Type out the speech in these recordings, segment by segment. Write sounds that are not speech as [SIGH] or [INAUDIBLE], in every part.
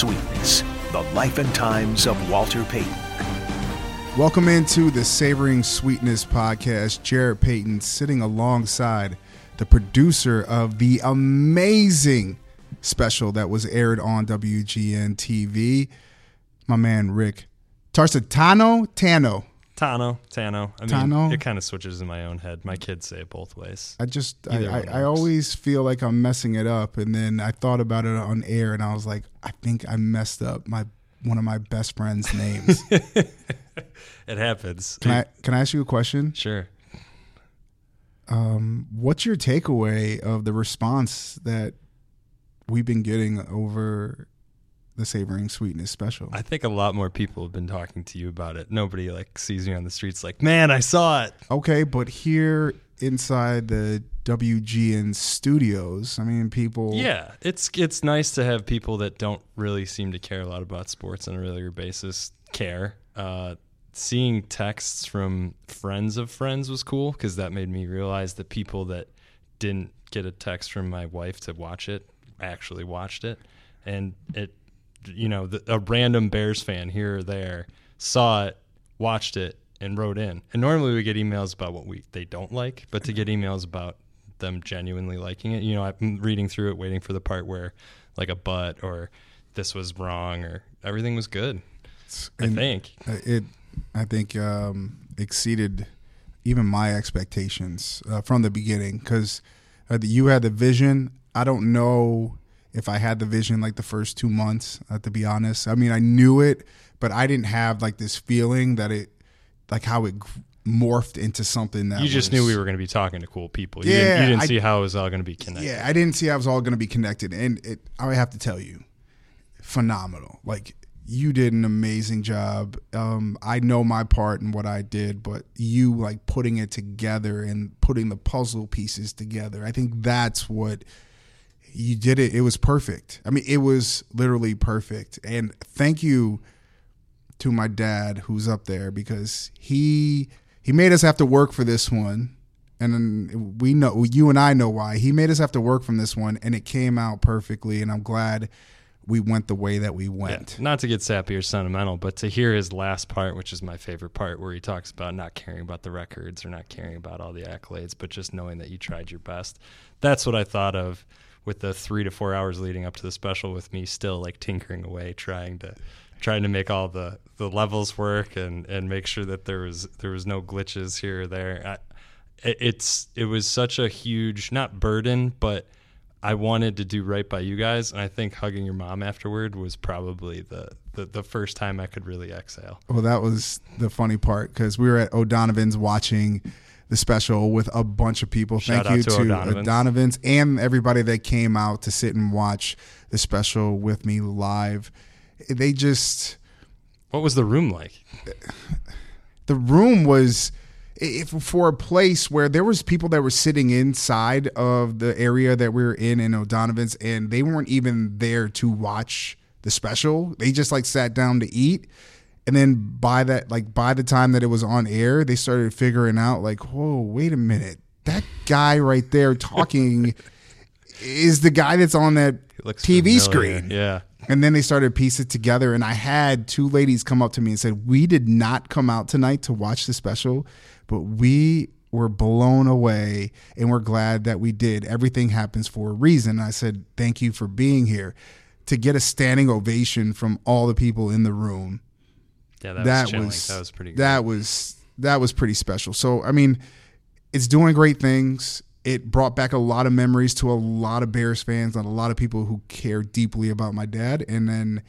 Sweetness The Life and Times of Walter Payton. Welcome into the Savoring Sweetness podcast. Jarrett Payton sitting alongside the producer of the amazing special that was aired on WGN TV, my man Rick Tarsitano Tano. Tano, Tano. I mean, Tano? it kind of switches in my own head. My kids say it both ways. I just I, I, I always feel like I'm messing it up, and then I thought about it on air, and I was like, I think I messed up my one of my best friend's names. [LAUGHS] It happens. can I can I ask you a question? Sure. Um, what's your takeaway of the response that we've been getting over the savoring sweetness special? I think a lot more people have been talking to you about it. Nobody like sees me on the streets like, man, I saw it. okay, but here inside the WGN studios, I mean, people. Yeah, it's it's nice to have people that don't really seem to care a lot about sports on a regular basis care. Uh, seeing texts from friends of friends was cool because that made me realize that people that didn't get a text from my wife to watch it actually watched it, and it, you know, the, a random Bears fan here or there saw it, watched it, and wrote in. And normally we get emails about what we they don't like, but to get emails about them genuinely liking it, you know, I'm reading through it, waiting for the part where like a butt or this was wrong or everything was good. I think. it, I think, um, exceeded even my expectations uh, from the beginning because uh, you had the vision. I don't know if I had the vision like the first two months, uh, to be honest. I mean, I knew it, but I didn't have like this feeling that it, like how it morphed into something that You just was- knew we were going to be talking to cool people. You Yeah, didn't, you didn't I- see how it was all going to be connected. Yeah, I didn't see I was all going to be connected, and it. I have to tell you, phenomenal. Like you did an amazing job. Um, I know my part in what I did, but you like putting it together and putting the puzzle pieces together. I think that's what you did. It. It was perfect. I mean, it was literally perfect. And thank you to my dad who's up there because he he made us have to work for this one and we know you and I know why he made us have to work from this one and it came out perfectly and I'm glad we went the way that we Yeah, went. Not to get sappy or sentimental, but to hear his last part, which is my favorite part, where he talks about not caring about the records or not caring about all the accolades, but just knowing that you tried your best. That's what I thought of with the three to four hours leading up to the special with me still like tinkering away, trying to trying to make all the, the levels work and, and make sure that there was there was no glitches here or there. I, it's it was such a huge not burden, but I wanted to do right by you guys, and I think hugging your mom afterward was probably the the, the first time I could really exhale. Well, that was the funny part because we were at O'Donovan's watching the special with a bunch of people. Shout Thank you to to O'Donovan's. O'Donovan's and everybody that came out to sit and watch the special with me live. They just What was the room like? the room was if for a place where there was people that were sitting inside of the area that we were in in O'Donovan's and they weren't even there to watch the special. They just like sat down to eat. And then by that like by the time that it was on air, they started figuring out like, "Whoa, wait a minute. That guy right there talking [LAUGHS] is the guy that's on that TV familiar. screen." Yeah. And then they started to piece it together. And I had two ladies come up to me and said, We did not come out tonight to watch the special, but we were blown away and we're glad that we did. Everything happens for a reason. And I said, Thank you for being here. To get a standing ovation from all the people in the room, Yeah, that, that was was that was pretty good. that was that was pretty special. So I mean, it's doing great things. It brought back a lot of memories to a lot of Bears fans and a lot of people who care deeply about my dad. And then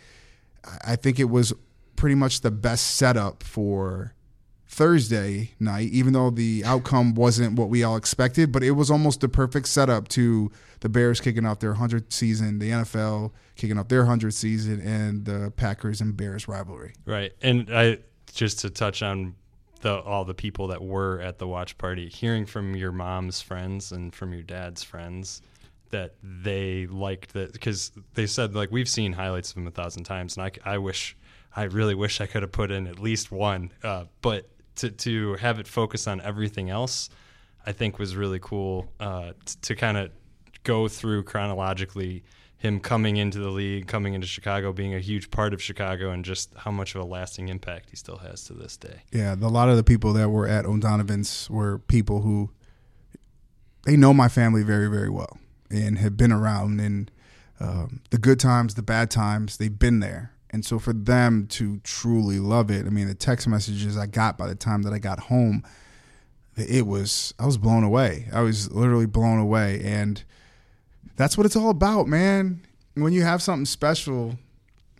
I think it was pretty much the best setup for Thursday night, even though the outcome wasn't what we all expected, but it was almost the perfect setup to the Bears kicking off their 100th season, the NFL kicking off their 100th season, and the Packers and Bears rivalry. Right. And I just to touch on the all the people that were at the watch party, hearing from your mom's friends and from your dad's friends that they liked that because they said like we've seen highlights of him a thousand times, and I, I wish I really wish I could have put in at least one, uh, but to to have it focus on everything else, I think was really cool uh, t- to kind of go through chronologically him coming into the league, coming into Chicago, being a huge part of Chicago, and just how much of a lasting impact he still has to this day. Yeah, a lot of the people that were at O'Donovan's were people who they know my family very, very well and have been around in um, the good times, the bad times. They've been there, and so for them to truly love it, I mean, the text messages I got by the time that I got home, it was I was blown away. I was literally blown away, and that's what it's all about, man. When you have something special,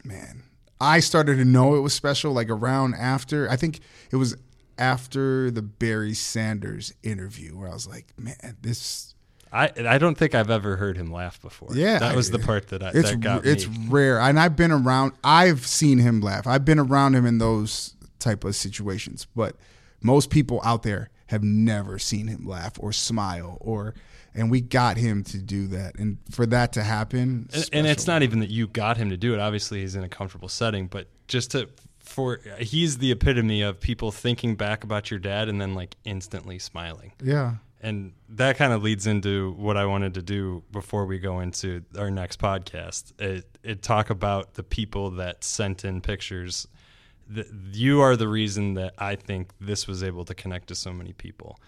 man. I started to know it was special like around after. I think it was after the Barry Sanders interview where I was like, man, this. I I don't think I've ever heard him laugh before. Yeah, that was the part that I it's that got it's me. rare, and I've been around. I've seen him laugh. I've been around him in those type of situations, but most people out there have never seen him laugh or smile or and we got him to do that and for that to happen and, and it's not even that you got him to do it obviously he's in a comfortable setting but just to for he's the epitome of people thinking back about your dad and then like instantly smiling yeah and that kind of leads into what I wanted to do before we go into our next podcast. It, it talk about the people that sent in pictures. The, you are the reason that I think this was able to connect to so many people.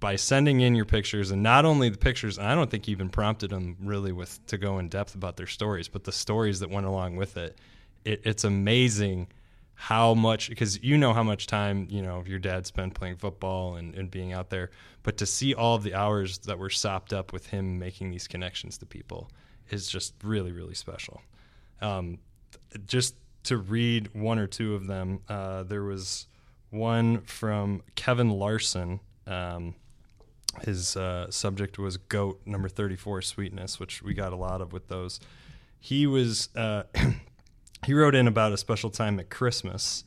By sending in your pictures and not only the pictures i don't think you even prompted them really with to go in depth about their stories but the stories that went along with it, it it's amazing how much because you know how much time you know your dad spent playing football and, and being out there but to see all of the hours that were sopped up with him making these connections to people is just really really special. Um, just to read one or two of them uh, there was one from kevin larson um, his uh, subject was goat number 34 sweetness which we got a lot of with those. He was uh, [CLEARS THROAT] he wrote in about a special time at christmas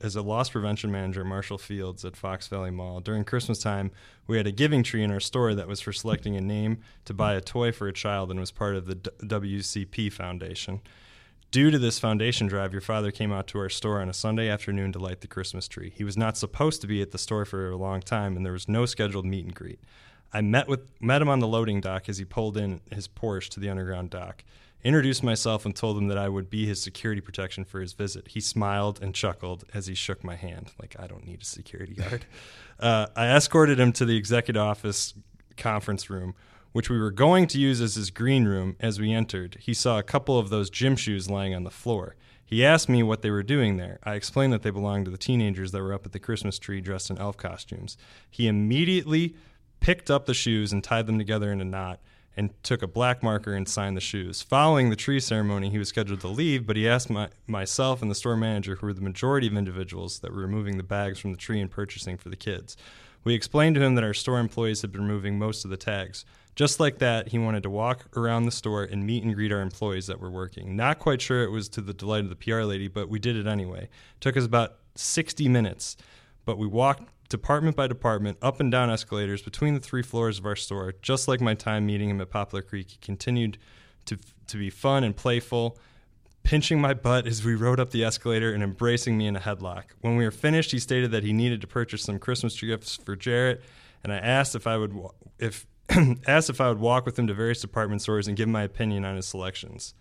as a loss prevention manager at marshall fields at fox valley mall during christmas time we had a giving tree in our store that was for selecting a name to buy a toy for a child and was part of the wcp foundation Due to this foundation drive, your father came out to our store on a Sunday afternoon to light the Christmas tree. He was not supposed to be at the store for a long time, and there was no scheduled meet and greet. I met with met him on the loading dock as he pulled in his Porsche to the underground dock. Introduced myself and told him that I would be his security protection for his visit. He smiled and chuckled as he shook my hand, like I don't need a security guard. [LAUGHS] uh, I escorted him to the executive office conference room which we were going to use as his green room, as we entered, he saw a couple of those gym shoes lying on the floor. He asked me what they were doing there. I explained that they belonged to the teenagers that were up at the Christmas tree dressed in elf costumes. He immediately picked up the shoes and tied them together in a knot and took a black marker and signed the shoes. Following the tree ceremony, he was scheduled to leave, but he asked my, myself and the store manager, who were the majority of individuals that were removing the bags from the tree and purchasing for the kids. We explained to him that our store employees had been removing most of the tags. Just like that, he wanted to walk around the store and meet and greet our employees that were working. Not quite sure it was to the delight of the PR lady, but we did it anyway. took us about 60 minutes, but we walked department by department, up and down escalators between the three floors of our store. Just like my time meeting him at Poplar Creek, he continued to, to be fun and playful, pinching my butt as we rode up the escalator and embracing me in a headlock. When we were finished, he stated that he needed to purchase some Christmas gifts for Jarrett, and I asked if I would if [CLEARS THROAT] asked if I would walk with him to various department stores and give my opinion on his selections.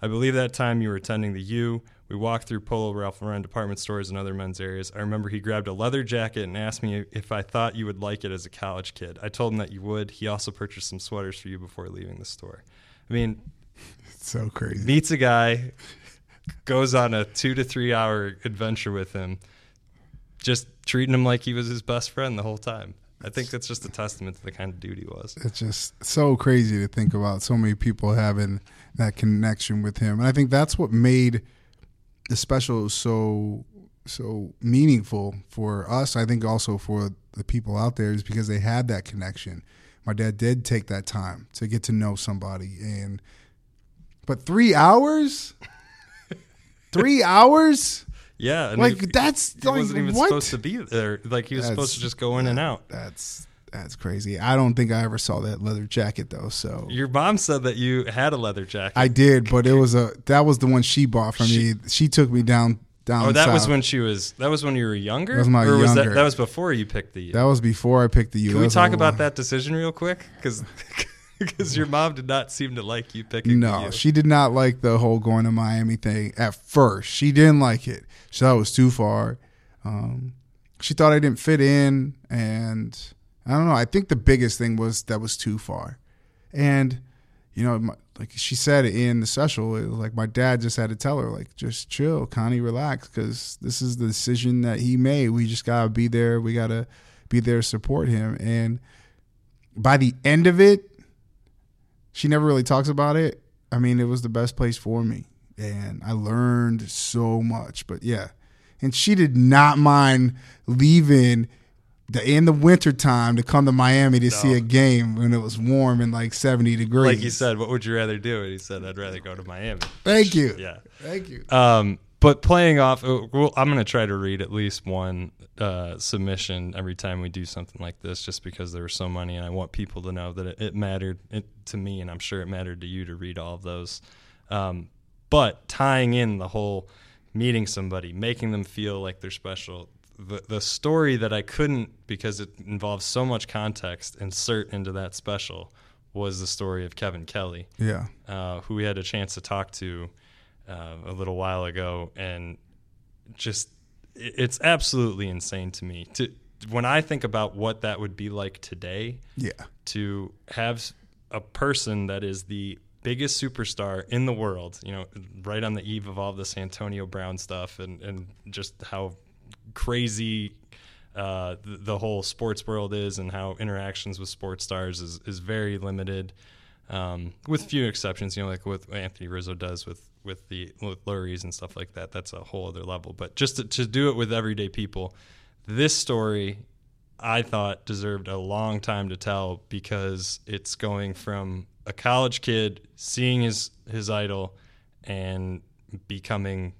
I believe that time you were attending the U. We walked through Polo Ralph Lauren department stores and other men's areas. I remember he grabbed a leather jacket and asked me if I thought you would like it as a college kid. I told him that you would. He also purchased some sweaters for you before leaving the store. I mean, it's so crazy. Meets a guy, goes on a two to three hour adventure with him, just treating him like he was his best friend the whole time. I think that's just a testament to the kind of dude he was. It's just so crazy to think about so many people having that connection with him, and I think that's what made the special so so meaningful for us. I think also for the people out there is because they had that connection. My dad did take that time to get to know somebody, and but three hours, [LAUGHS] three hours. Yeah, like he, that's he like, wasn't even what? supposed to be there. Like he was That's- supposed to just go in and out. That's that's crazy. I don't think I ever saw that leather jacket though. So Your mom said that you had a leather jacket. I did, but it [LAUGHS] was a that was the one she bought for me. She took me down down. oh, that was when she was. That was when you were younger. That was my or was that younger. that was before you picked the. U. that was before I picked the U. Can we talk about that decision real quick? Because because [LAUGHS] your mom did not seem to like you picking. No, she did not like the whole going to Miami thing at first. She didn't like it. She thought it was too far. Um, she thought I didn't fit in, and I don't know. I think the biggest thing was that was too far, and you know, my, like she said in the special, it was like my dad just had to tell her, like, just chill, Connie, relax, because this is the decision that he made. We just gotta be there. We gotta be there to support him. And by the end of it, she never really talks about it. I mean, it was the best place for me, and I learned so much. But yeah, and she did not mind leaving the in the wintertime to come to Miami to see a game when it was warm and like 70 degrees. like you said, what would you rather do? And he said, I'd rather go to Miami. Thank you. Yeah. Thank you. Um, but playing off, uh, well, I'm going to try to read at least one uh, submission every time we do something like this, just because there were so many, and I want people to know that it, it mattered it, to me, and I'm sure it mattered to you to read all of those. Um, but tying in the whole meeting somebody, making them feel like they're special, the the story that I couldn't because it involves so much context insert into that special was the story of Kevin Kelly Yeah. uh, who we had a chance to talk to uh, a little while ago, and just it- it's absolutely insane to me. To when I think about what that would be like today, Yeah. to have a person that is the biggest superstar in the world, you know, right on the eve of all this Antonio Brown stuff, and and just how crazy uh, the, the whole sports world is, and how interactions with sports stars is is very limited, um, with few exceptions. You know, like what Anthony Rizzo does with with the with and stuff like that. That's a whole other level. But just to, to do it with everyday people, this story I thought deserved a long time to tell because it's going from a college kid seeing his his idol and becoming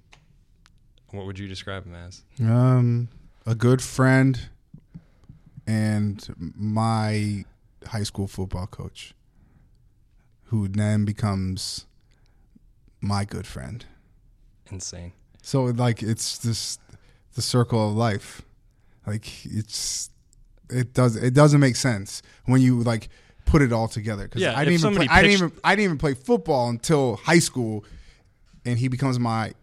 what would you describe him as? Um, a good friend and my high school football coach, who then becomes my good friend. Insane. So like it's just the circle of life. Like it's it does it doesn't make sense when you like put it all together. Because Yeah, I didn't even play, I didn't even I didn't even play football until high school, and he becomes my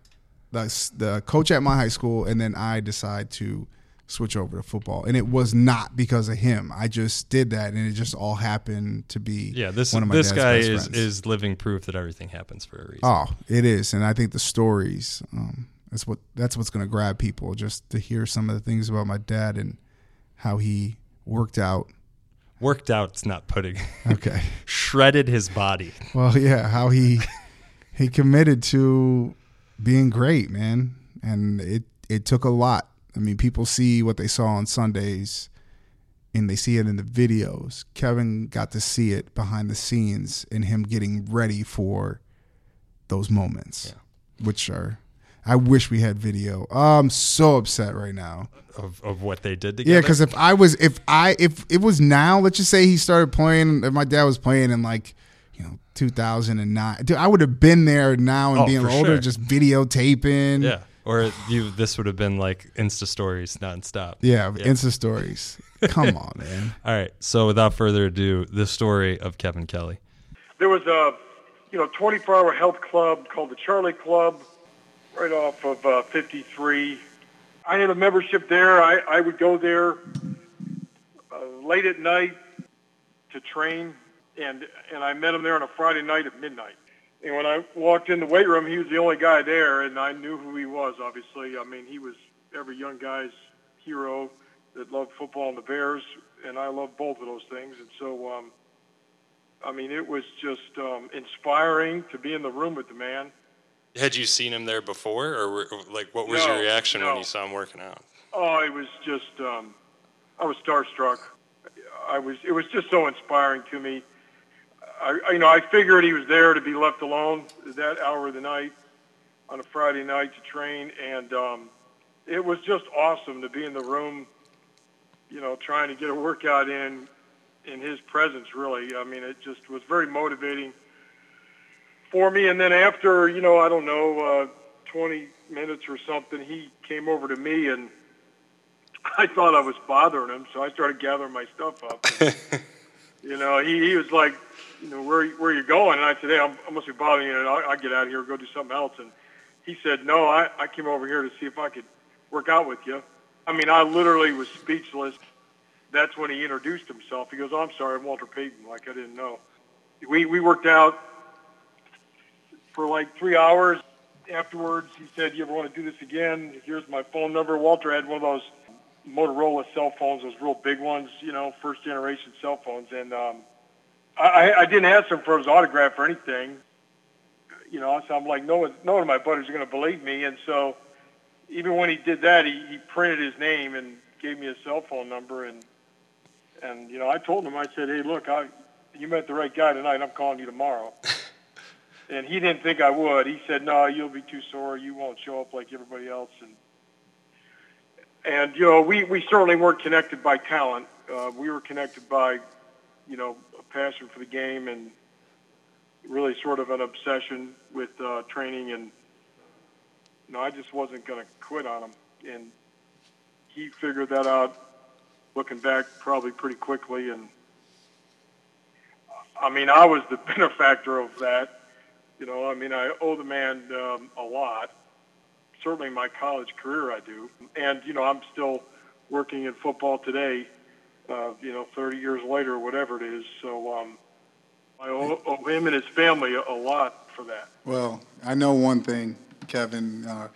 the the coach at my high school, and then I decide to switch over to football, and it was not because of him. I just did that, and it just all happened to be Yeah, this one of my this guy is friends. is living proof that everything happens for a reason. Oh, it is, and I think the stories. Um, that's what that's what's going to grab people. Just to hear some of the things about my dad and how he worked out. Worked out, it's not putting [LAUGHS] Okay, shredded his body. well, yeah, how he [LAUGHS] he committed to being great, man, and it it took a lot. I mean, people see what they saw on Sundays, and they see it in the videos. Kevin got to see it behind the scenes and him getting ready for those moments, which are. I wish we had video. I'm so upset right now. Of, of what they did together. Yeah, because if I was, if I, if it was now, let's just say he started playing, if my dad was playing and like, you know, 2009, dude, I would have been there now and Oh, being older, sure. just videotaping. yeah, or you this would have been like Insta stories nonstop. Yeah, Insta stories. Come on, man. [LAUGHS] All right. So without further ado, the story of Kevin Kelly. There was a, you know, 24-hour health club called the Charlie Club, right off of uh, 53. I had a membership there. I, I would go there uh, late at night to train, and and I met him there on a Friday night at midnight. And when I walked in the weight room, he was the only guy there, and I knew who he was. Obviously, I mean, he was every young guy's hero that loved football and the Bears, and I loved both of those things. And so, um, I mean, it was just um, inspiring to be in the room with the man. Had you seen him there before, or were, like what was No, your reaction when you saw him working out? Oh, it was just, um, I was starstruck. I was, it was just so inspiring to me. I, you know, I figured he was there to be left alone that hour of the night on a Friday night to train, and um, it was just awesome to be in the room, you know, trying to get a workout in, in his presence. Really, I mean, it just was very motivating for me. And then after, you know, I don't know, uh, 20 minutes or something, he came over to me and I thought I was bothering him, so I started gathering my stuff up. [LAUGHS] you know, he, he was like you know, where where you going? And I said, hey, I'm, I must be bothering you, and I'll, I'll get out of here, go do something else. And he said, no, I, I came over here to see if I could work out with you. I mean, I literally was speechless. That's when he introduced himself. He goes, oh, I'm sorry, I'm Walter Payton. Like I didn't know. We we worked out for like three hours. Afterwards, he said, you ever want to do this again? Here's my phone number. Walter had one of those Motorola cell phones, those real big ones, you know, first generation cell phones. And um, I, I didn't ask him for his autograph or anything. You know, so I'm like, no one, no one of my buddies are going to believe me. And so even when he did that, he, he printed his name and gave me a cell phone number. And, and, you know, I told him, I said, hey, look, I, you met the right guy tonight. I'm calling you tomorrow. [LAUGHS] and he didn't think I would. He said, no, you'll be too sore. You won't show up like everybody else. And, and you know, we, we certainly weren't connected by talent. Uh, we were connected by, you know, passion for the game and really sort of an obsession with uh, training. And you know, I just wasn't going to quit on him. And he figured that out, looking back, probably pretty quickly. And I mean, I was the [LAUGHS] benefactor of that. You know, I mean, I owe the man um, a lot certainly my college career I do. And, you know, I'm still working in football today, uh, you know, 30 years later, whatever it is. So um, I owe, owe him and his family a, lot for that. Well, I know one thing, Kevin. Uh,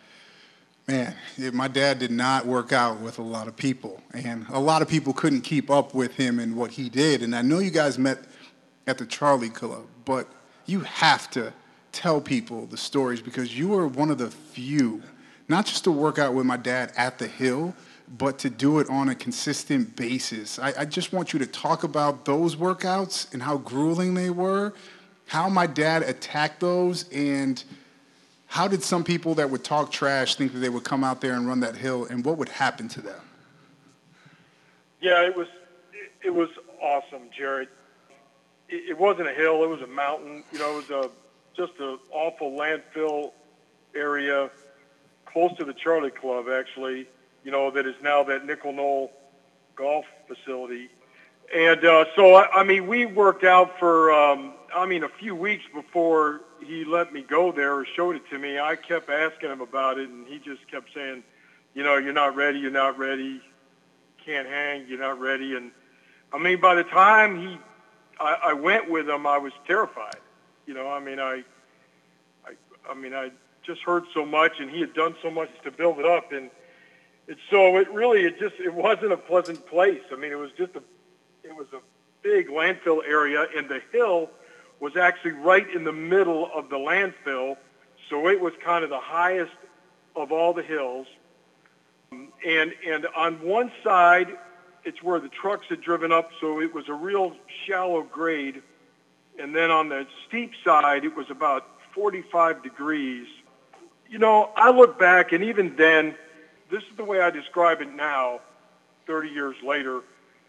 man, it, my dad did not work out with a lot of people, and a lot of people couldn't keep up with him and what he did. And I know you guys met at the Charlie Club, but you have to tell people the stories because you are one of the few not just to work out with my dad at the Hill, but to do it on a consistent basis. I, I, just want you to talk about those workouts and how grueling they were, how my dad attacked those, and how did some people that would talk trash think that they would come out there and run that hill, and what would happen to them? Yeah, it was it, was awesome, Jarrett. It, it wasn't a hill; it was a mountain. You know, it was a just an awful landfill area close to the Charlie Club, actually, you know, that is now that Nickol Knoll golf facility. And uh, so, I, I mean, we worked out for, um, I mean, a few weeks before he let me go there or showed it to me. I kept asking him about it, and he just kept saying, you know, you're not ready, you're not ready, can't hang, you're not ready. And I mean, by the time he, I, I went with him, I was terrified. You know, I mean, I, I, I mean, I just heard so much, and he had done so much to build it up, and it's so it really it just it wasn't a pleasant place. I mean, it was just a it was a big landfill area, and the hill was actually right in the middle of the landfill, so it was kind of the highest of all the hills. And and on one side, it's where the trucks had driven up, so it was a real shallow grade. And then on the steep side, it was about 45 degrees you know, I look back, and even then, this is the way I describe it now, 30 years later,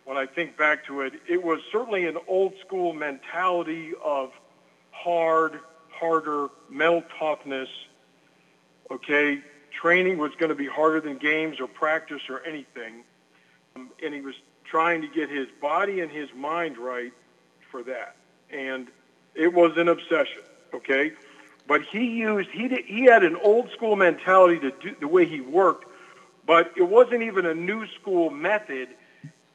when I think back to it. It was certainly an old school mentality of hard, harder, mental toughness. Okay, training was going to be harder than games or practice or anything. Um, and he was trying to get his body and his mind right for that. And it was an obsession, okay? But he used he did, he had an old school mentality to do the way he worked, but it wasn't even a new school method.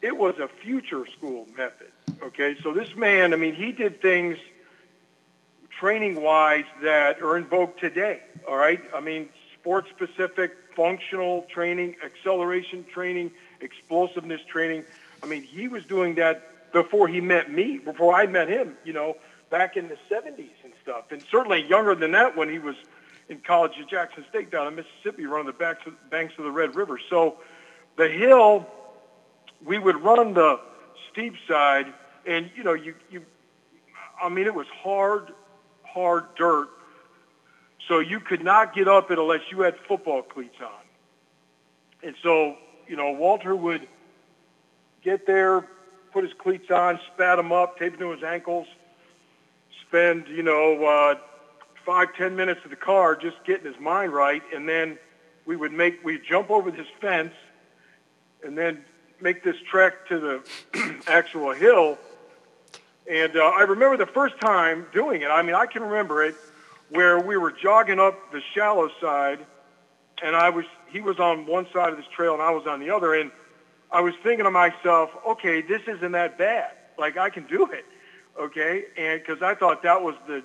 It was a future school method. Okay, so this man, I mean, he did things training wise that are in vogue today. All right, I mean, sports specific, functional training, acceleration training, explosiveness training. I mean, he was doing that before he met me, before I met him. You know, back in the 70s and stuff. And certainly younger than that when he was in college at Jackson State down in Mississippi running the banks of, banks of the Red River. So the hill, we would run the steep side and, you know, you, you, I mean, it was hard, hard dirt. So you could not get up it unless you had football cleats on. And so, you know, Walter would get there, put his cleats on, spat them up, tape them to his ankles, spend, you know, uh, five, ten minutes of the car just getting his mind right, and then we would make, we'd jump over this fence and then make this trek to the [CLEARS THROAT] actual hill. And uh, I remember the first time doing it. I mean, I can remember it where we were jogging up the shallow side, and I was he was on one side of this trail and I was on the other, and I was thinking to myself, okay, this isn't that bad. Like I can do it, okay, and because I thought that was the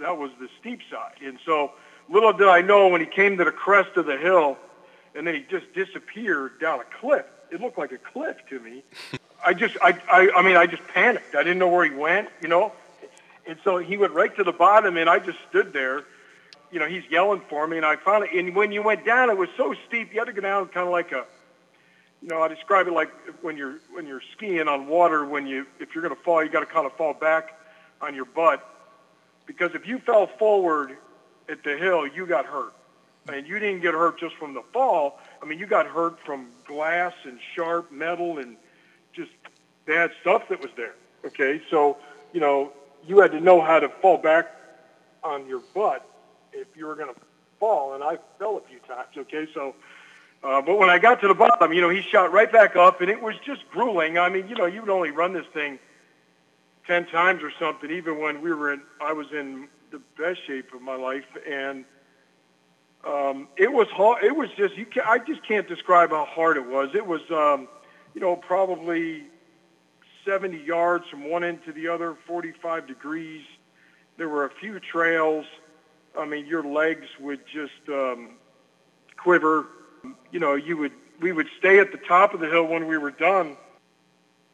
that was the steep side, and so little did I know when he came to the crest of the hill, and then he just disappeared down a cliff. It looked like a cliff to me. [LAUGHS] I just, I, I, I mean, I just panicked. I didn't know where he went, you know. And so he went right to the bottom, and I just stood there. You know, he's yelling for me, and I finally. And when you went down, it was so steep. You had to go down kind of like a, you know, I describe it like when you're when you're skiing on water. When you, if you're going to fall, you got to kind of fall back on your butt, because if you fell forward at the hill, you got hurt. And you didn't get hurt just from the fall. I mean, you got hurt from glass and sharp metal and just bad stuff that was there. Okay, so you know you had to know how to fall back on your butt if you were going to fall, and I fell a few times. Okay, so. Uh, but when I got to the bottom, you know, he shot right back up, and it was just grueling. I mean, you know, you would only run this thing ten times or something. Even when we were in, I was in the best shape of my life, and um, it was hard. It was just you. Can, I just can't describe how hard it was. It was, um, you know, probably 70 yards from one end to the other, 45 degrees. There were a few trails. I mean, your legs would just um, quiver. You know, you would. We would stay at the top of the hill when we were done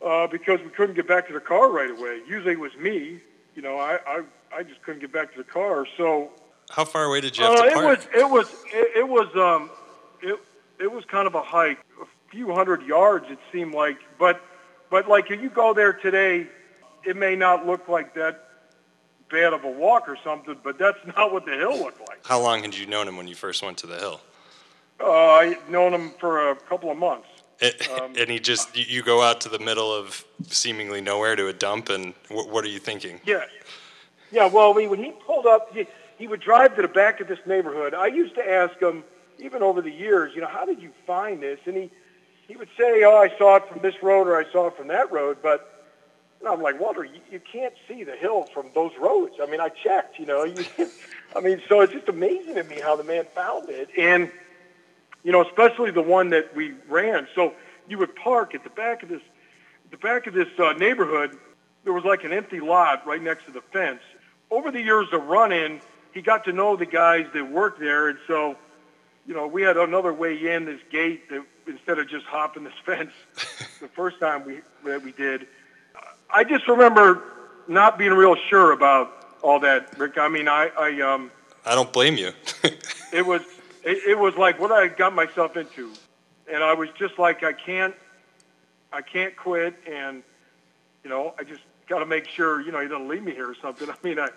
uh, because we couldn't get back to the car right away. Usually it was me. You know, I, I I just couldn't get back to the car. So how far away did you have uh, to park? It was it was it, was um it it was kind of a hike, a few hundred yards it seemed like, but but like if you go there today, it may not look like that bad of a walk or something, but that's [LAUGHS] not what the hill looked like. How long had you known him when you first went to the hill? Uh, I known him for a couple of months. Um, and he just you go out to the middle of seemingly nowhere to a dump, and what, what are you thinking? Yeah, yeah. Well, when he pulled up, he, he would drive to the back of this neighborhood. I used to ask him, even over the years, you know, how did you find this? And he he would say, oh, I saw it from this road or I saw it from that road, but know, I'm like, Walter, you, you can't see the hill from those roads. I mean, I checked, you know. [LAUGHS] You, I mean, so it's just amazing to me how the man found it, and you know, especially the one that we ran. So you would park at the back of this, the back of this uh, neighborhood. There was like an empty lot right next to the fence. Over the years of running, he got to know the guys that worked there, and so, you know, we had another way in this gate that instead of just hopping this [LAUGHS] fence the first time we that we did. I just remember not being real sure about all that, Rick. I mean, I I um. I don't blame you. [LAUGHS] it was it, it was like what I got myself into, and I was just like I can't I can't quit, and you know I just got to make sure you know he doesn't leave me here or something. [LAUGHS] I mean I,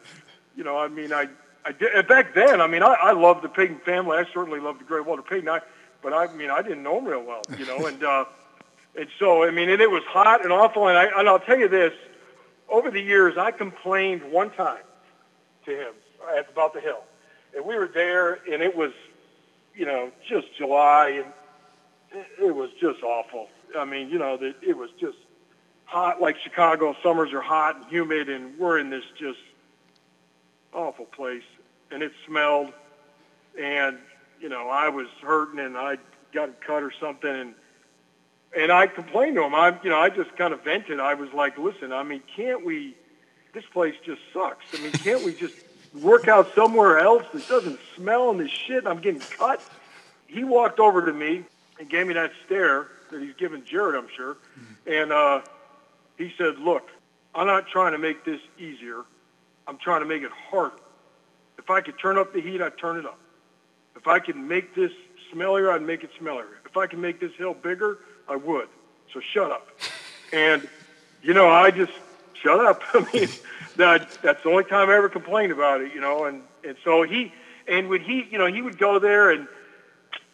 you know I mean I I did back then. I mean I I loved the Payton family. I certainly loved the great Walter Payton. I but I mean, I didn't know him real well, you know, and uh, and so I mean, and it was hot and awful, and I and I'll tell you this, over the years, I complained one time to him at about the hill, and we were there, and it was, you know, just July, and it was just awful. I mean, you know, it was just hot like Chicago. Summers are hot and humid, and we're in this just awful place, and it smelled, and you know, I was hurting and I got a cut or something and and I complained to him. I you know, I just kind of vented. I was like, "Listen, I mean, can't we this place just sucks. I mean, can't we just work out somewhere else that doesn't smell and this shit I'm getting cut?" He walked over to me and gave me that stare that he's given Jarrett, I'm sure. And uh he said, "Look, I'm not trying to make this easier. I'm trying to make it harder. If I could turn up the heat, I'd turn it up. If I can make this smellier, I'd make it smellier. If I can make this hill bigger, I would. So shut up. [LAUGHS] And, you know, I just shut up. [LAUGHS] I mean, that that's the only time I ever complained about it, you know. And and so he and would he, you know, he would go there and,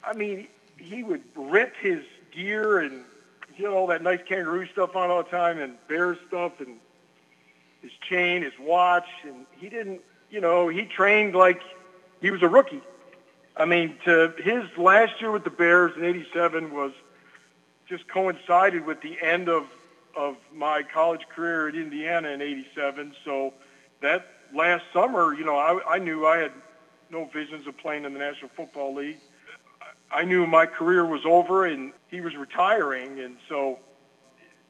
I mean, he would rip his gear and know all that nice kangaroo stuff on all the time and bear stuff and his chain, his watch, and he didn't, you know, he trained like he was a rookie. I mean, to his last year with the Bears in '87 was just coincided with the end of of my college career at Indiana in '87. So that last summer, you know, I, I knew I had no visions of playing in the National Football League. I knew my career was over and he was retiring, and so,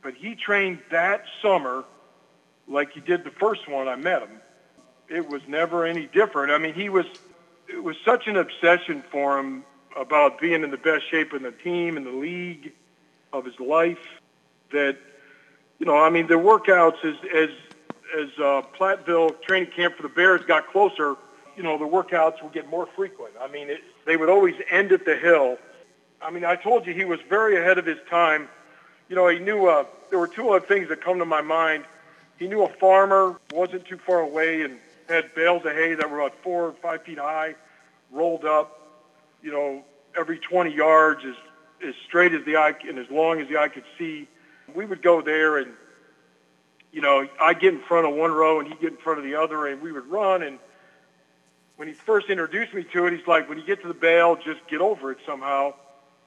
but he trained that summer like he did the first one. I met him. It was never any different. I mean, he was. It was such an obsession for him about being in the best shape in the team and the league of his life that you know I mean the workouts as as as uh, Platteville training camp for the Bears got closer you know the workouts would get more frequent. I mean it, they would always end at the hill. I mean I told you he was very ahead of his time. You know he knew uh, there were two other things that come to my mind. He knew a farmer wasn't too far away and had bales of hay that were about four or five feet high rolled up you know, every 20 yards as, as straight as the eye and as long as the eye could see. We would go there and, you know, I'd get in front of one row and he'd get in front of the other and we would run. And when he first introduced me to it, he's like, when you get to the bale, just get over it somehow.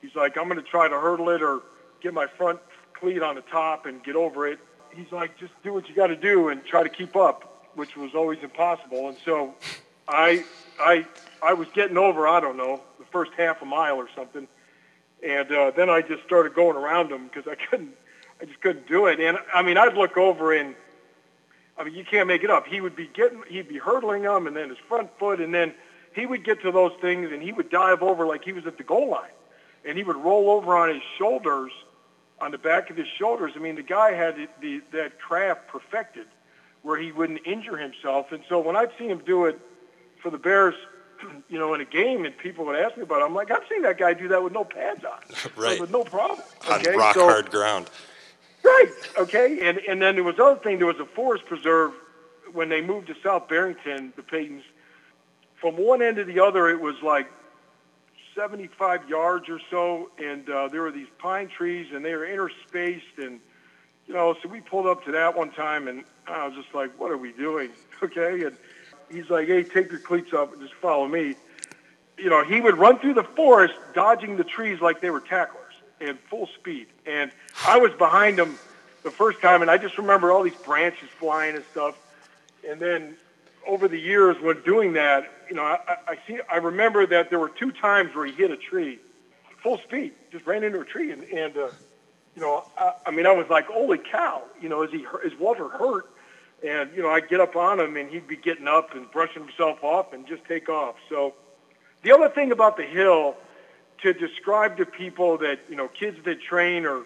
He's like, I'm going to try to hurdle it or get my front cleat on the top and get over it. He's like, just do what you got to do and try to keep up, which was always impossible. And so I, I, I was getting over, I don't know, the first half a mile or something. And uh, then I just started going around him because I couldn't, I just couldn't do it. And I mean, I'd look over and, I mean, you can't make it up. He would be getting, he'd be hurdling them, and then his front foot, and then he would get to those things, and he would dive over like he was at the goal line, and he would roll over on his shoulders, on the back of his shoulders. I mean, the guy had the, the, that craft perfected, where he wouldn't injure himself. And so when I'd see him do it for the Bears [CLEARS THROAT] you know, in a game and people would ask me about it, I'm like, I've seen that guy do that with no pads on. [LAUGHS] right. with no problem. Okay? On rock so, hard ground. Right. Okay. And and then there was other thing. There was a forest preserve when they moved to South Barrington, the Paytons. From one end to the other, it was like 75 yards or so, and uh, there were these pine trees, and they were interspaced, and you know, so we pulled up to that one time, and I was just like, "What are we doing?" [LAUGHS] Okay, and he's like, hey, take your cleats off and just follow me. You know, he would run through the forest, dodging the trees like they were tacklers and full speed. And I was behind him the first time, and I just remember all these branches flying and stuff. And then over the years, when doing that, you know, I, I see, I remember that there were two times where he hit a tree, full speed, just ran into a tree, and, and uh, you know, I, I mean, I was like, holy cow, you know, is he, is Walter hurt? And, you know, I'd get up on him and he'd be getting up and brushing himself off and just take off. So the other thing about the hill to describe to people that, you know, kids that train or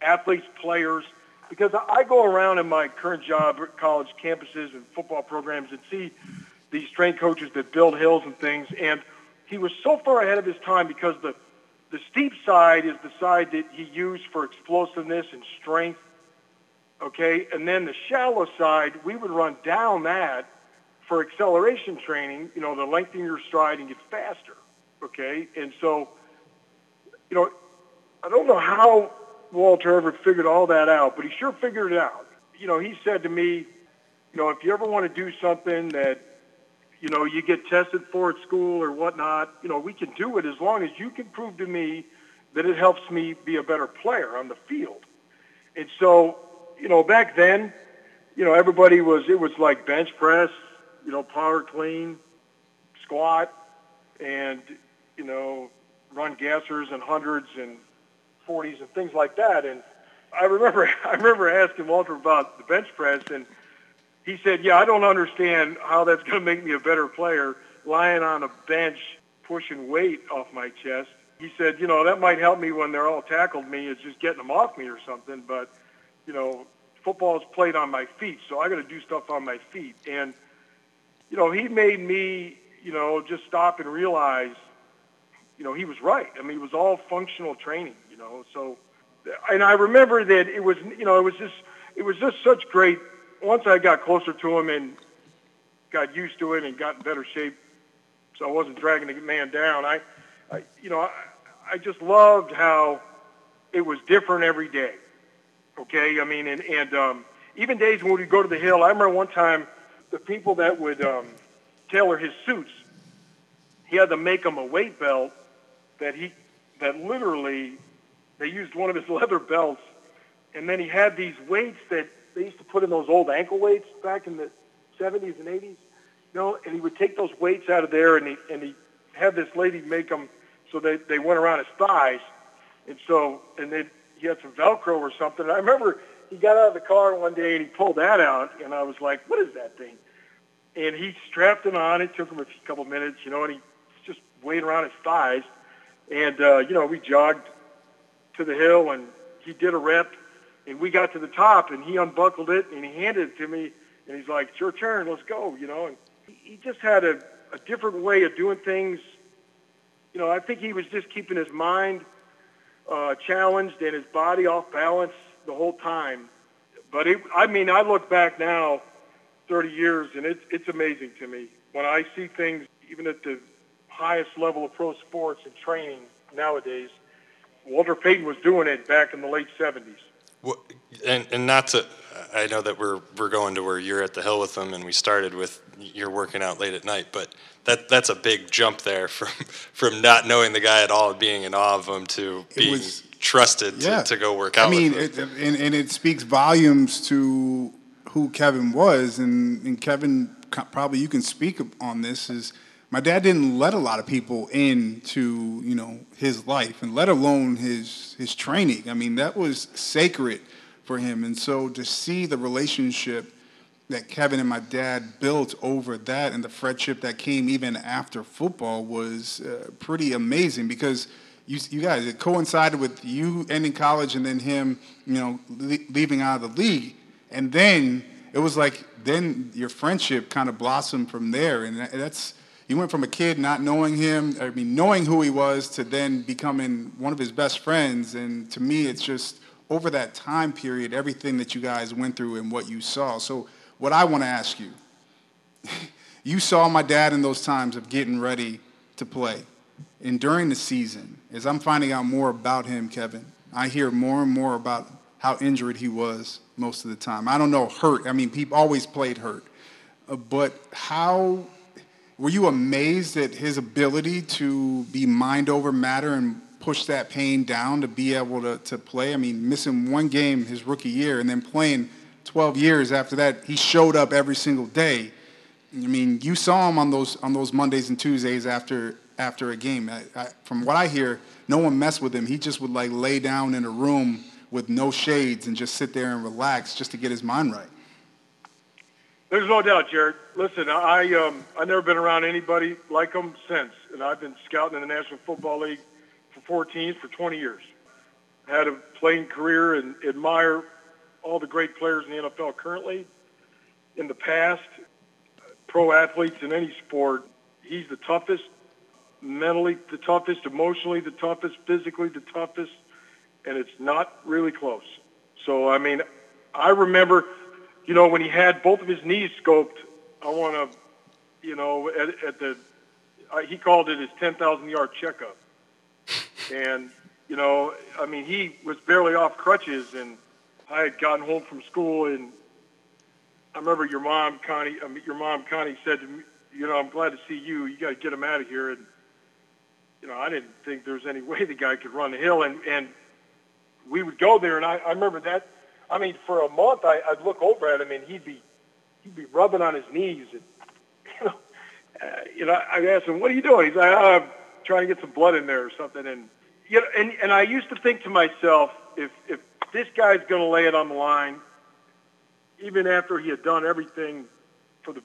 athletes, players, because I go around in my current job at college campuses and football programs and see these strength coaches that build hills and things. And he was so far ahead of his time because the, the steep side is the side that he used for explosiveness and strength okay? And then the shallow side, we would run down that for acceleration training, you know, to lengthen your stride and get faster, okay? And so, you know, I don't know how Walter ever figured all that out, but he sure figured it out. You know, he said to me, you know, if you ever want to do something that, you know, you get tested for at school or whatnot, you know, we can do it as long as you can prove to me that it helps me be a better player on the field. And so you know, back then, you know, everybody was, it was like bench press, you know, power clean, squat, and, you know, run gassers and hundreds and 40s and things like that. And I remember, [LAUGHS] I remember asking Walter about the bench press, and he said, yeah, I don't understand how that's going to make me a better player lying on a bench pushing weight off my chest. He said, you know, that might help me when they're all tackled me. It's just getting them off me or something. But you know, football is played on my feet, so I got to do stuff on my feet. And, you know, he made me, you know, just stop and realize, you know, he was right. I mean, it was all functional training, you know. So, and I remember that it was, you know, it was just, it was just such great. Once I got closer to him and got used to it and got in better shape, so I wasn't dragging the man down. I, I you know, I, I just loved how it was different every day. Okay, I mean, and and um, even days when we'd go to the hill, I remember one time the people that would um, tailor his suits, he had to make him a weight belt that he that literally they used one of his [LAUGHS] leather belts and then he had these weights that they used to put in those old ankle weights back in the 70s and 80s. You know, and he would take those weights out of there, and he and he had this lady make them so they they went around his thighs, and so and then he had some Velcro or something. And I remember he got out of the car one day and he pulled that out, and I was like, "What is that thing?" And he strapped it on. It took him a couple minutes, you know, and he just weighed around his thighs, and uh, you know, we jogged to the hill, and he did a rep, and we got to the top, and he unbuckled it and he handed it to me, and he's like, "It's your turn. Let's go," you know, and he just had a, a different way of doing things. You know, I think he was just keeping his mind uh, challenged and his body off balance the whole time. But it, I mean, I look back now, 30 years, and it's it's amazing to me when I see things, even at the highest level of pro sports and training nowadays. Walter Payton was doing it back in the late 70s. Well, and and not to, I know that we're we're going to where you're at the hill with them, and we started with you're working out late at night, but that that's a big jump there from [LAUGHS] from not knowing the guy at all, being in awe of him, to being was- trusted to, Yeah. to go work out. I mean, with him. it, and, and it speaks volumes to who Kevin was, and, and Kevin probably you can speak on this. Is my dad didn't let a lot of people into you know his life, and let alone his his training. I mean, that was sacred for him, and so to see the relationship that Kevin and my dad built over that and the friendship that came even after football was uh, pretty amazing because you, you guys, it coincided with you ending college and then him, you know, le- leaving out of the league. And then it was like, then your friendship kind of blossomed from there. And that's, you went from a kid not knowing him, I mean, knowing who he was to then becoming one of his best friends. And to me, it's just over that time period, everything that you guys went through and what you saw. So, what I want to ask you, [LAUGHS] you saw my dad in those times of getting ready to play. And during the season, as I'm finding out more about him, Kevin, I hear more and more about how injured he was most of the time. I don't know, hurt. I mean, people always played hurt. Uh, but how were you amazed at his ability to be mind over matter and push that pain down to be able to, to play? I mean, missing one game his rookie year and then playing 12 years after that, he showed up every single day. I mean, you saw him on those on those Mondays and Tuesdays after after a game. I, I, from what I hear, no one messed with him. He just would like lay down in a room with no shades and just sit there and relax just to get his mind right. There's no doubt, Jarrett. Listen, I um, I've never been around anybody like him since, and I've been scouting in the National Football League for 14 for 20 years. Had a playing career and admire all the great players in the NFL currently. In the past, pro athletes in any sport, he's the toughest, mentally the toughest, emotionally the toughest, physically the toughest, and it's not really close. So, I mean, I remember, you know, when he had both of his knees scoped, I want to, you know, at, at the, uh, he called it his 10,000 yard checkup. And, you know, I mean, he was barely off crutches, and I had gotten home from school, and I remember your mom, Connie, um, your mom, Connie, said to me, you know, I'm glad to see you. You got to get him out of here. And, you know, I didn't think there was any [LAUGHS] way the guy could run the hill. And, and we would go there, and I, I remember that. I mean, for a month, I, I'd look over at him, and he'd be, he'd be rubbing on his knees, and [LAUGHS] you know, uh, you know, I asked him, "What are you doing?" He's like, oh, "I'm trying to get some blood in there or something." And you know, and and I used to think to myself, if if this guy's going to lay it on the line, even after he had done everything for the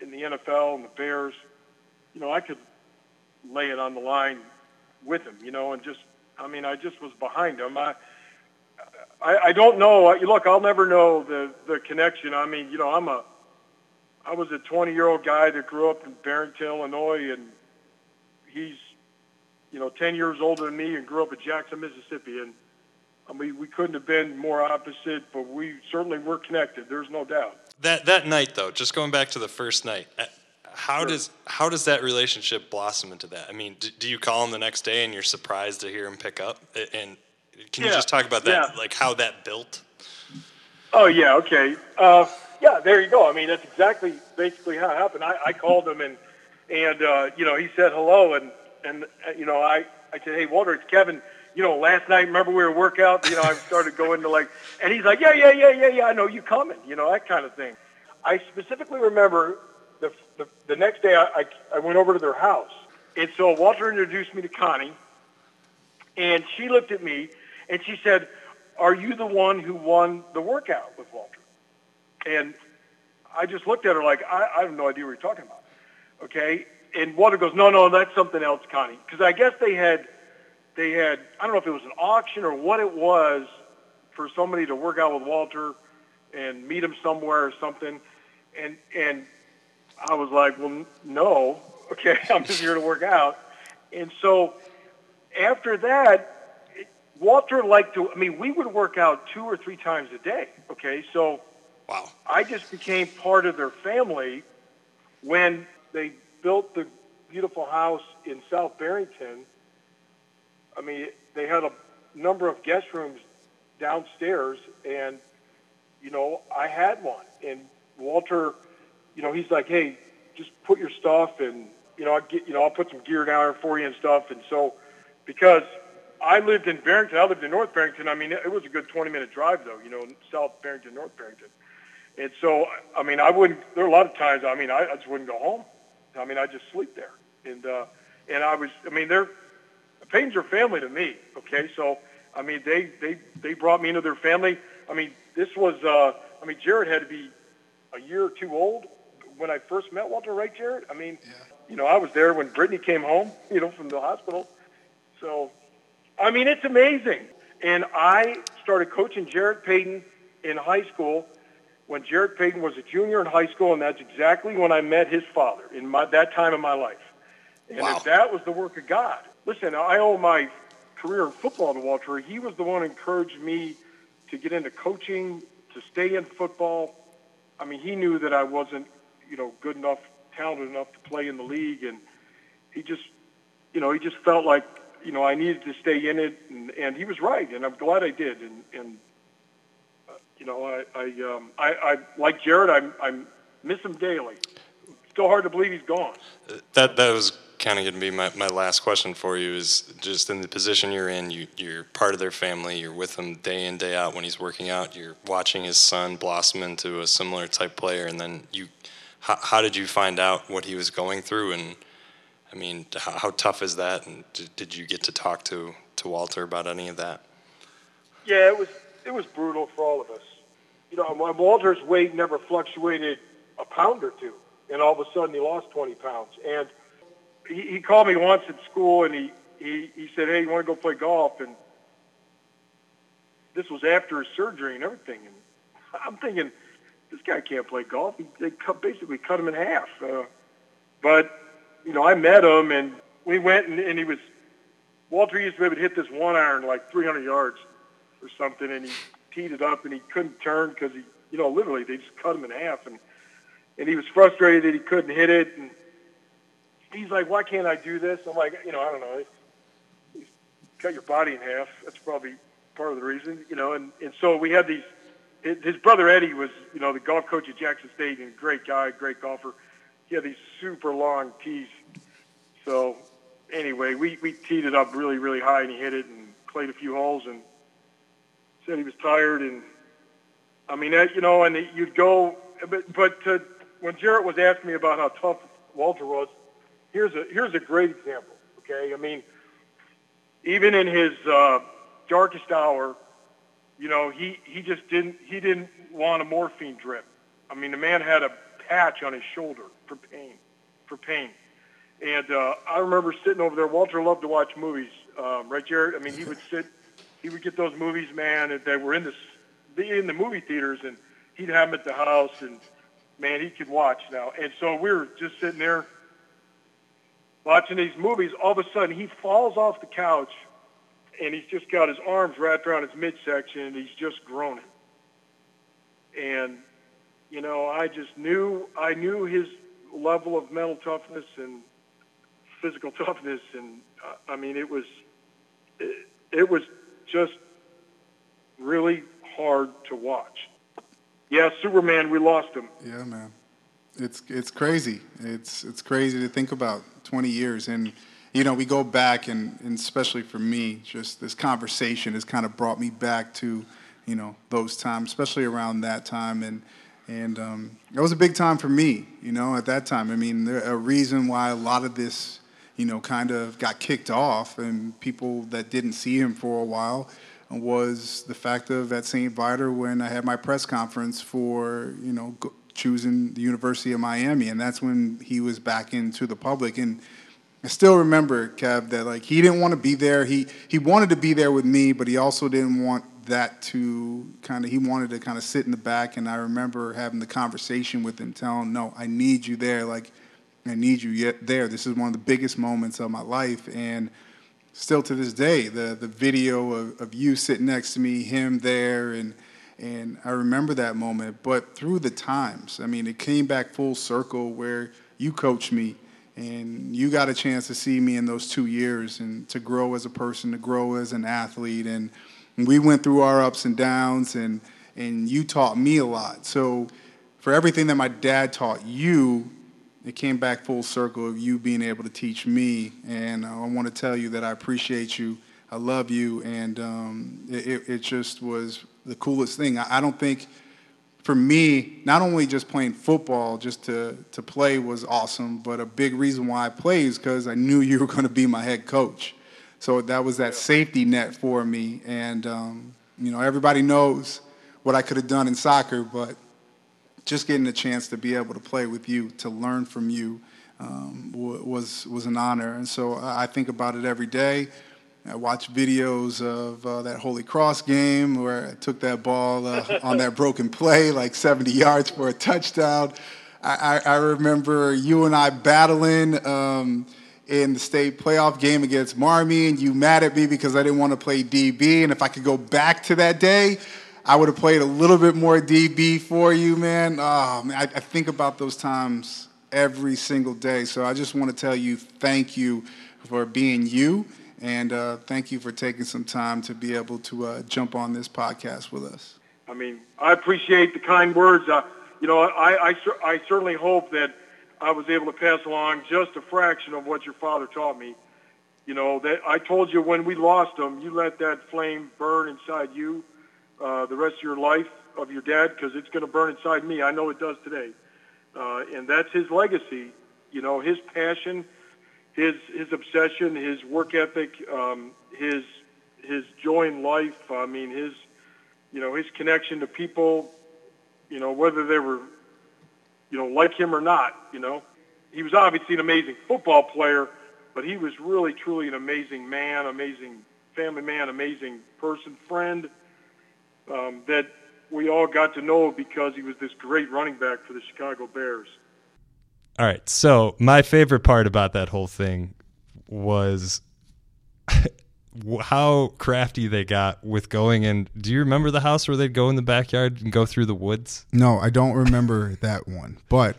in the NFL and the Bears, you know, I could lay it on the line with him, you know, and just, I mean, I just was behind him. I, I, I don't know. Look, I'll never know the the connection. I mean, you know, I'm a, I was a 20 year old guy that grew up in Barrington, Illinois, and he's, you know, 10 years older than me and grew up in Jackson, Mississippi, and I mean, we couldn't have been more opposite, but we certainly were connected. There's no doubt. That that night though, just going back to the first night, uh, how does how does that relationship blossom into that? I mean, do, do you call him the next day and you're surprised to hear him pick up? And can you just talk about that, yeah. like how that built? Oh yeah, okay. Uh, yeah, there you go. I mean, that's exactly basically how it happened. I, I called him and and uh, you know he said hello and and uh, you know I I said hey Walter it's Kevin you know, last night, remember we were workout, you know, I started going to like, and he's like, yeah, yeah, yeah, yeah, yeah, I know you coming, you know, that kind of thing. I specifically remember the, the, the next day I, I, I went over to their house. And so Walter introduced me to Connie, and she looked at me, and she said, are you the one who won the workout with Walter? And I just looked at her like, I, I have no idea what you're talking about. Okay? And Walter goes, no, no, that's something else, Connie. Because I guess they had, they had, I don't know if it was an auction or what it was for somebody to work out with Walter and meet him somewhere or something. And, and I was like, well, no, [LAUGHS] okay, I'm just here to work out. And so after that, Walter liked to, I mean, we would work out two or three times a day, okay? So wow. I just became part of their family when they built the beautiful house in South Barrington. I mean, they had a number of guest rooms downstairs, and, you know, I had one. And Walter, you know, he's like, hey, just put your stuff and, you know, I'll get, you know, I'll put some gear down there for you and stuff. And so, because I lived in Barrington. I lived in North Barrington. I mean, it was a good 20-minute drive, though. You know, South Barrington, North Barrington. And so, I mean, I wouldn't. There are a lot of times. I mean, I, I just wouldn't go home. I mean, I just sleep there. And uh, and I was. I mean, they're the Paytons are family to me. Okay, so I mean, they they they brought me into their family. I mean, this was. Uh, I mean, Jarrett had to be a year or two old when I first met Walter, right, Jarrett? I mean, yeah. you know, I was there when Brittany came home. [LAUGHS] You know, from the hospital. So I mean, it's amazing. And I started coaching Jarrett Payton in high school when Jarrett Payton was a junior in high school, and that's exactly when I met his father in my, that time of my life. And wow. if that was the work of God. Listen, I owe my career in football to Walter. He was the one who encouraged me to get into coaching, to stay in football. I mean, he knew that I wasn't, you know, good enough, talented enough to play in the league, and he just, you know, he just felt like you know, I needed to stay in it, and, and he was right, and I'm glad I did. And, and uh, you know, I, I, um, I, I like Jarrett. I, I miss him daily. Still hard to believe he's gone. That that was kind of going to be my, my last question for you. Is just in the position you're in, you you're part of their family. You're with him day in day out when he's working out. You're watching his son blossom into a similar type player, and then you. How, how did you find out what he was going through and I mean, [LAUGHS] how, tough is that? And did, did, you get to talk to, to Walter about any of that? Yeah, it was it was brutal for all of us. You know, Walter's weight never fluctuated a pound or two, and all of a sudden he lost 20 pounds. And he, he called me once at school, and he, he he said, "Hey, you want to go play golf?" And this was after his surgery and everything. And [LAUGHS] I'm thinking, this guy can't play golf. He, they cut, basically cut him in half. Uh, but you know, I met him and we went and, and he was, Walter used to be able to hit this one iron like 300 yards or something and he teed it up and he couldn't turn because he, you know, literally they just cut him in half and, and he was frustrated that he couldn't hit it and he's like, why can't I do this? I'm like, you know, I don't know. cut your body in half. That's probably part of the reason, you know, and, and so we had these, his brother Eddie was, you know, the golf coach at Jackson State and great guy, great golfer he had these super long tees. So anyway, we, we teed it up really, really high and he hit it and played a few holes and said he was tired. And I mean, you know, and you'd go, but, but to, when Jarrett was asking me about how tough Walter was, here's a, here's a great example. Okay. I mean, even in his, uh, darkest hour, you know, he, he just didn't, he didn't want a morphine drip. I mean, the man had a patch on his shoulder for pain, for pain. And uh, I remember sitting over there. Walter loved to watch movies, um, right, Jarrett? I mean, he would sit, he would get those movies, man, and they were in the in the movie theaters, and he'd have them at the house, and man, he could watch now. And so we were just sitting there watching these movies. All of a sudden, he falls off the couch, and he's just got his arms wrapped around his midsection, and he's just groaning. And you know, I just knew I knew his level of mental toughness and physical [LAUGHS] toughness, and uh, I mean, it was it, it was just really hard to watch. Yeah, Superman, we lost him. Yeah, man, it's it's crazy. It's it's crazy to think about 20 years, and you know, we go back, and, and especially for me, just this conversation has kind of brought me back to, you know, those times, especially around that time, and and um, it was a big time for me, you know, at that time. I mean, there, a reason why a lot of this, you know, kind of got kicked off, and people that didn't see him for a while was the fact of at St. Viator when I had my press conference for, you know, choosing the University of Miami, and that's when he was back into the public. And I still remember, Kev, that like he didn't want to be there. He he wanted to be there with me, but he also didn't want that to kind of he wanted to kind of sit in the back. And I remember having the conversation with him, telling "No, I need you there. Like I need you yet there. This is one of the biggest moments of my life." And still to this day, the the video of, of you sitting next to me, him there, and and I remember that moment. But through the times, I mean, it came back full circle where you coached me and you got a chance to see me in those two years and to grow as a person, to grow as an athlete. And we went through our ups and downs, and, and you taught me a lot. So, for everything that my dad taught you, it came back full circle of you being able to teach me. And I want to tell you that I appreciate you. I love you. And um, it, it just was the coolest thing. I, I don't think for me, not only just playing football, just to, to play was awesome, but a big reason why I played is because I knew [LAUGHS] you were going to be my head coach. So that was that safety net for me. And, um, you know, everybody knows what I could have done in soccer, but just getting a chance to be able to play with you, to learn from you, um, was, was an honor. And so I think about it every day. I watch videos of uh, that Holy Cross game where I took that ball uh, on that [LAUGHS] broken play, like 70 yards for a touchdown. I, I, I remember you and I battling um, in the state playoff game against Marmy, and you mad at me because I didn't want to play DB. And if I could go back to that day, I would have played a little bit more DB for you, man. Oh, man I, I think about those times every single day. So I just want to tell you thank you for being you and uh, thank you for taking some time to be able to uh, jump on this podcast with us. I mean, I appreciate the kind words. Uh, you know, I, I, I certainly hope that I was able to pass along just a fraction of what your father taught me. You know, that I told you when we lost him, you let that flame burn inside you uh, the rest of your life of your dad because it's going to burn inside me. I know it does today. Uh, and that's his legacy. You know, his passion – his his obsession, his work ethic, um, his his joy in life. I mean, his you know his connection to people. You know whether they were you know like him or not. You know he was obviously an amazing football player, but he was really truly an amazing man, amazing family man, amazing person, friend um, that we all got to know because he was this great running back for the Chicago Bears. All right. So my favorite part about that whole thing was [LAUGHS] how crafty they got with going and Do you remember the house where they'd go in the backyard and go through the woods? No, I don't remember that one, but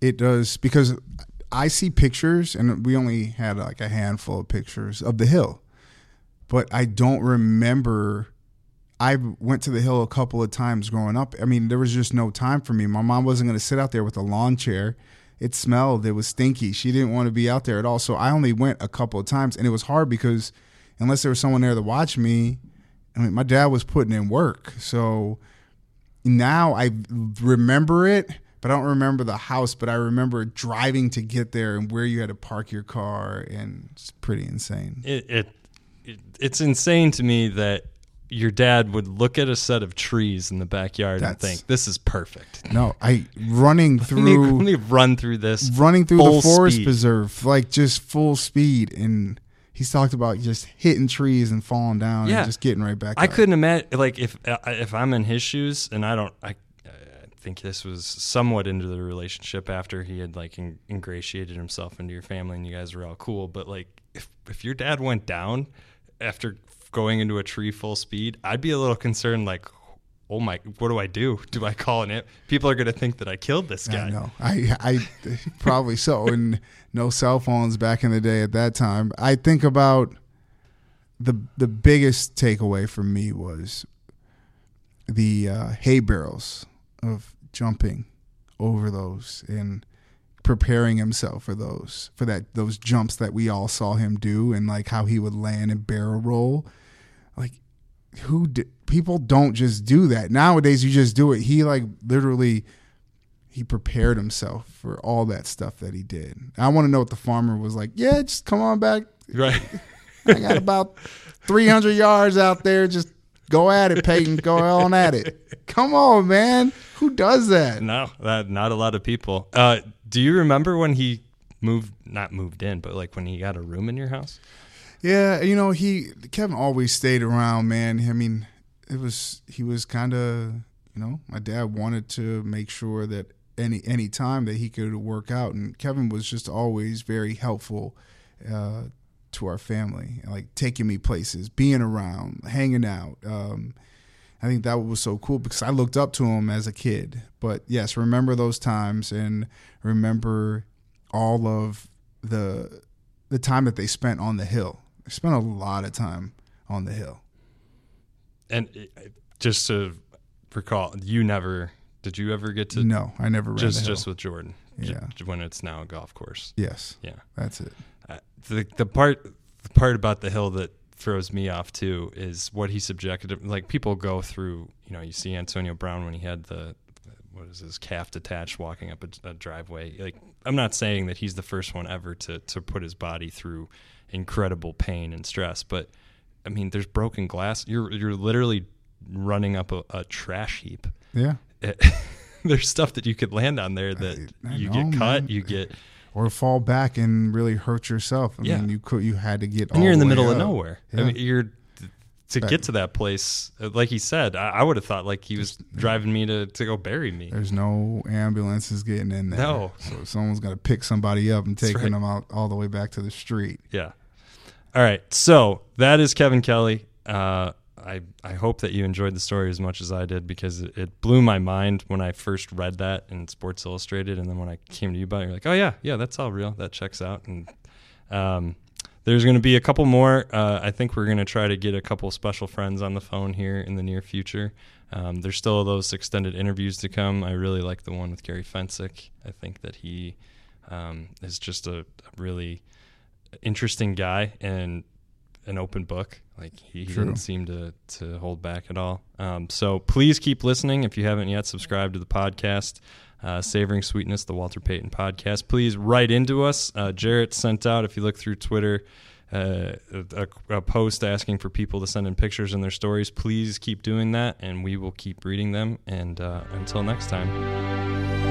it does because I see pictures, and we only had like a handful of pictures of the hill, but I don't remember. I went to the hill a couple of times growing up. I mean, there was just no time for me. My mom wasn't going to sit out there with a lawn chair it smelled. It was stinky. She didn't want to be out there at all. So I only went a couple of times, and it was hard because unless there was someone there to watch me, I mean, my dad was putting in work. So now I remember it, but I don't remember the house. But I remember driving to get there and where you had to park your car, and it's pretty insane. It, it, it it's insane to me that your dad would look at a set of trees in the backyard That's, and think, "This is perfect." No, I running through. [LAUGHS] let, me, let me run through this. Running through the forest speed. preserve, like just full speed, and he's talked about just hitting trees and falling down yeah. and just getting right back. I up. couldn't imagine, like if uh, if I'm in his shoes, and I don't, I, I think this was somewhat into the relationship after he had like in, ingratiated himself into your family and you guys were all cool. But like, if if your dad went down after going into a tree full speed, I'd be a little concerned. Like, oh my, what do I do? [LAUGHS] Do I call an it? People are going to think that I killed this guy. I know. I, I [LAUGHS] probably so. And no cell phones back in the day at that time. I think about the the biggest takeaway for me was the uh, hay barrels of jumping over those and preparing himself for those for that those jumps that we all saw him do and like how he would land and barrel roll like who did people don't just do that nowadays you just do it he like literally he prepared himself for all that stuff that he did i want to know what the farmer was like yeah just come on back Right. [LAUGHS] i got about 300 yards out there just go at it Payton go on at it come on man who does that no, that not a lot of people. Uh, do you remember when he moved? Not moved in, but like when he got a room in your house. Yeah, you know, he Kevin always stayed around, man. I mean, it was he was kind of, you know, my dad wanted to make sure that any any time that he could work out and Kevin was just always very helpful uh, to our family, like taking me places, being around, hanging out. Um, I think that was so cool because I looked up to him as a kid. But yes, remember those times and remember all of the the time that they spent on the hill. Spent a lot of time on the hill. And just to recall, you never did you ever get to No, I never ran just just with Jordan? J- Yeah. when it's now a golf course. yes, Yeah. that's it. Uh, the the part the part about the hill that throws me off too is what he subjected like people go through you know you see Antonio Brown when he had the what is his calf detached walking up a, a driveway like I'm not saying that he's the first one ever to to put his body through incredible pain and stress but I mean there's broken glass you're you're literally running up a, a trash heap Yeah, It- [LAUGHS] there's stuff that you could land on there that I you know, get cut man. you get or fall back and really hurt yourself. I Yeah. mean, you could you had to get. and you're in the middle of nowhere. Yeah. I mean, you're to That- get to that place. uh, Like he said, I, I would have thought like he was driving me to to go bury me. There's no ambulances getting in there. No. so someone's got to pick somebody up and taking right. them out all the way back to the street. Yeah. All right. So that is Kevin Kelly. Uh, I I hope that you enjoyed the story as much as I did because it, it blew my mind when I first read that in Sports Illustrated, and then when I came to you about it, you're like, oh yeah, yeah, that's all real. That checks out. And um, there's going to be a couple more. Uh, I think we're going to try to get a couple special friends on the phone here in the near future. Um, there's still those extended interviews to come. I really like the one with Gary Fencik. I think that he um, is just a, a really interesting guy and an open book. Like he, True. didn't seem to to hold back at all. Um, so please keep listening. If you haven't yet, subscribe to the podcast. Uh, Savoring Sweetness, the Walter Payton podcast. Please write into us. Uh, Jarrett sent out, if you look through Twitter, uh, a, a post asking for people to send in pictures and their stories. Please keep doing that, and we will keep reading them. And uh, until next time.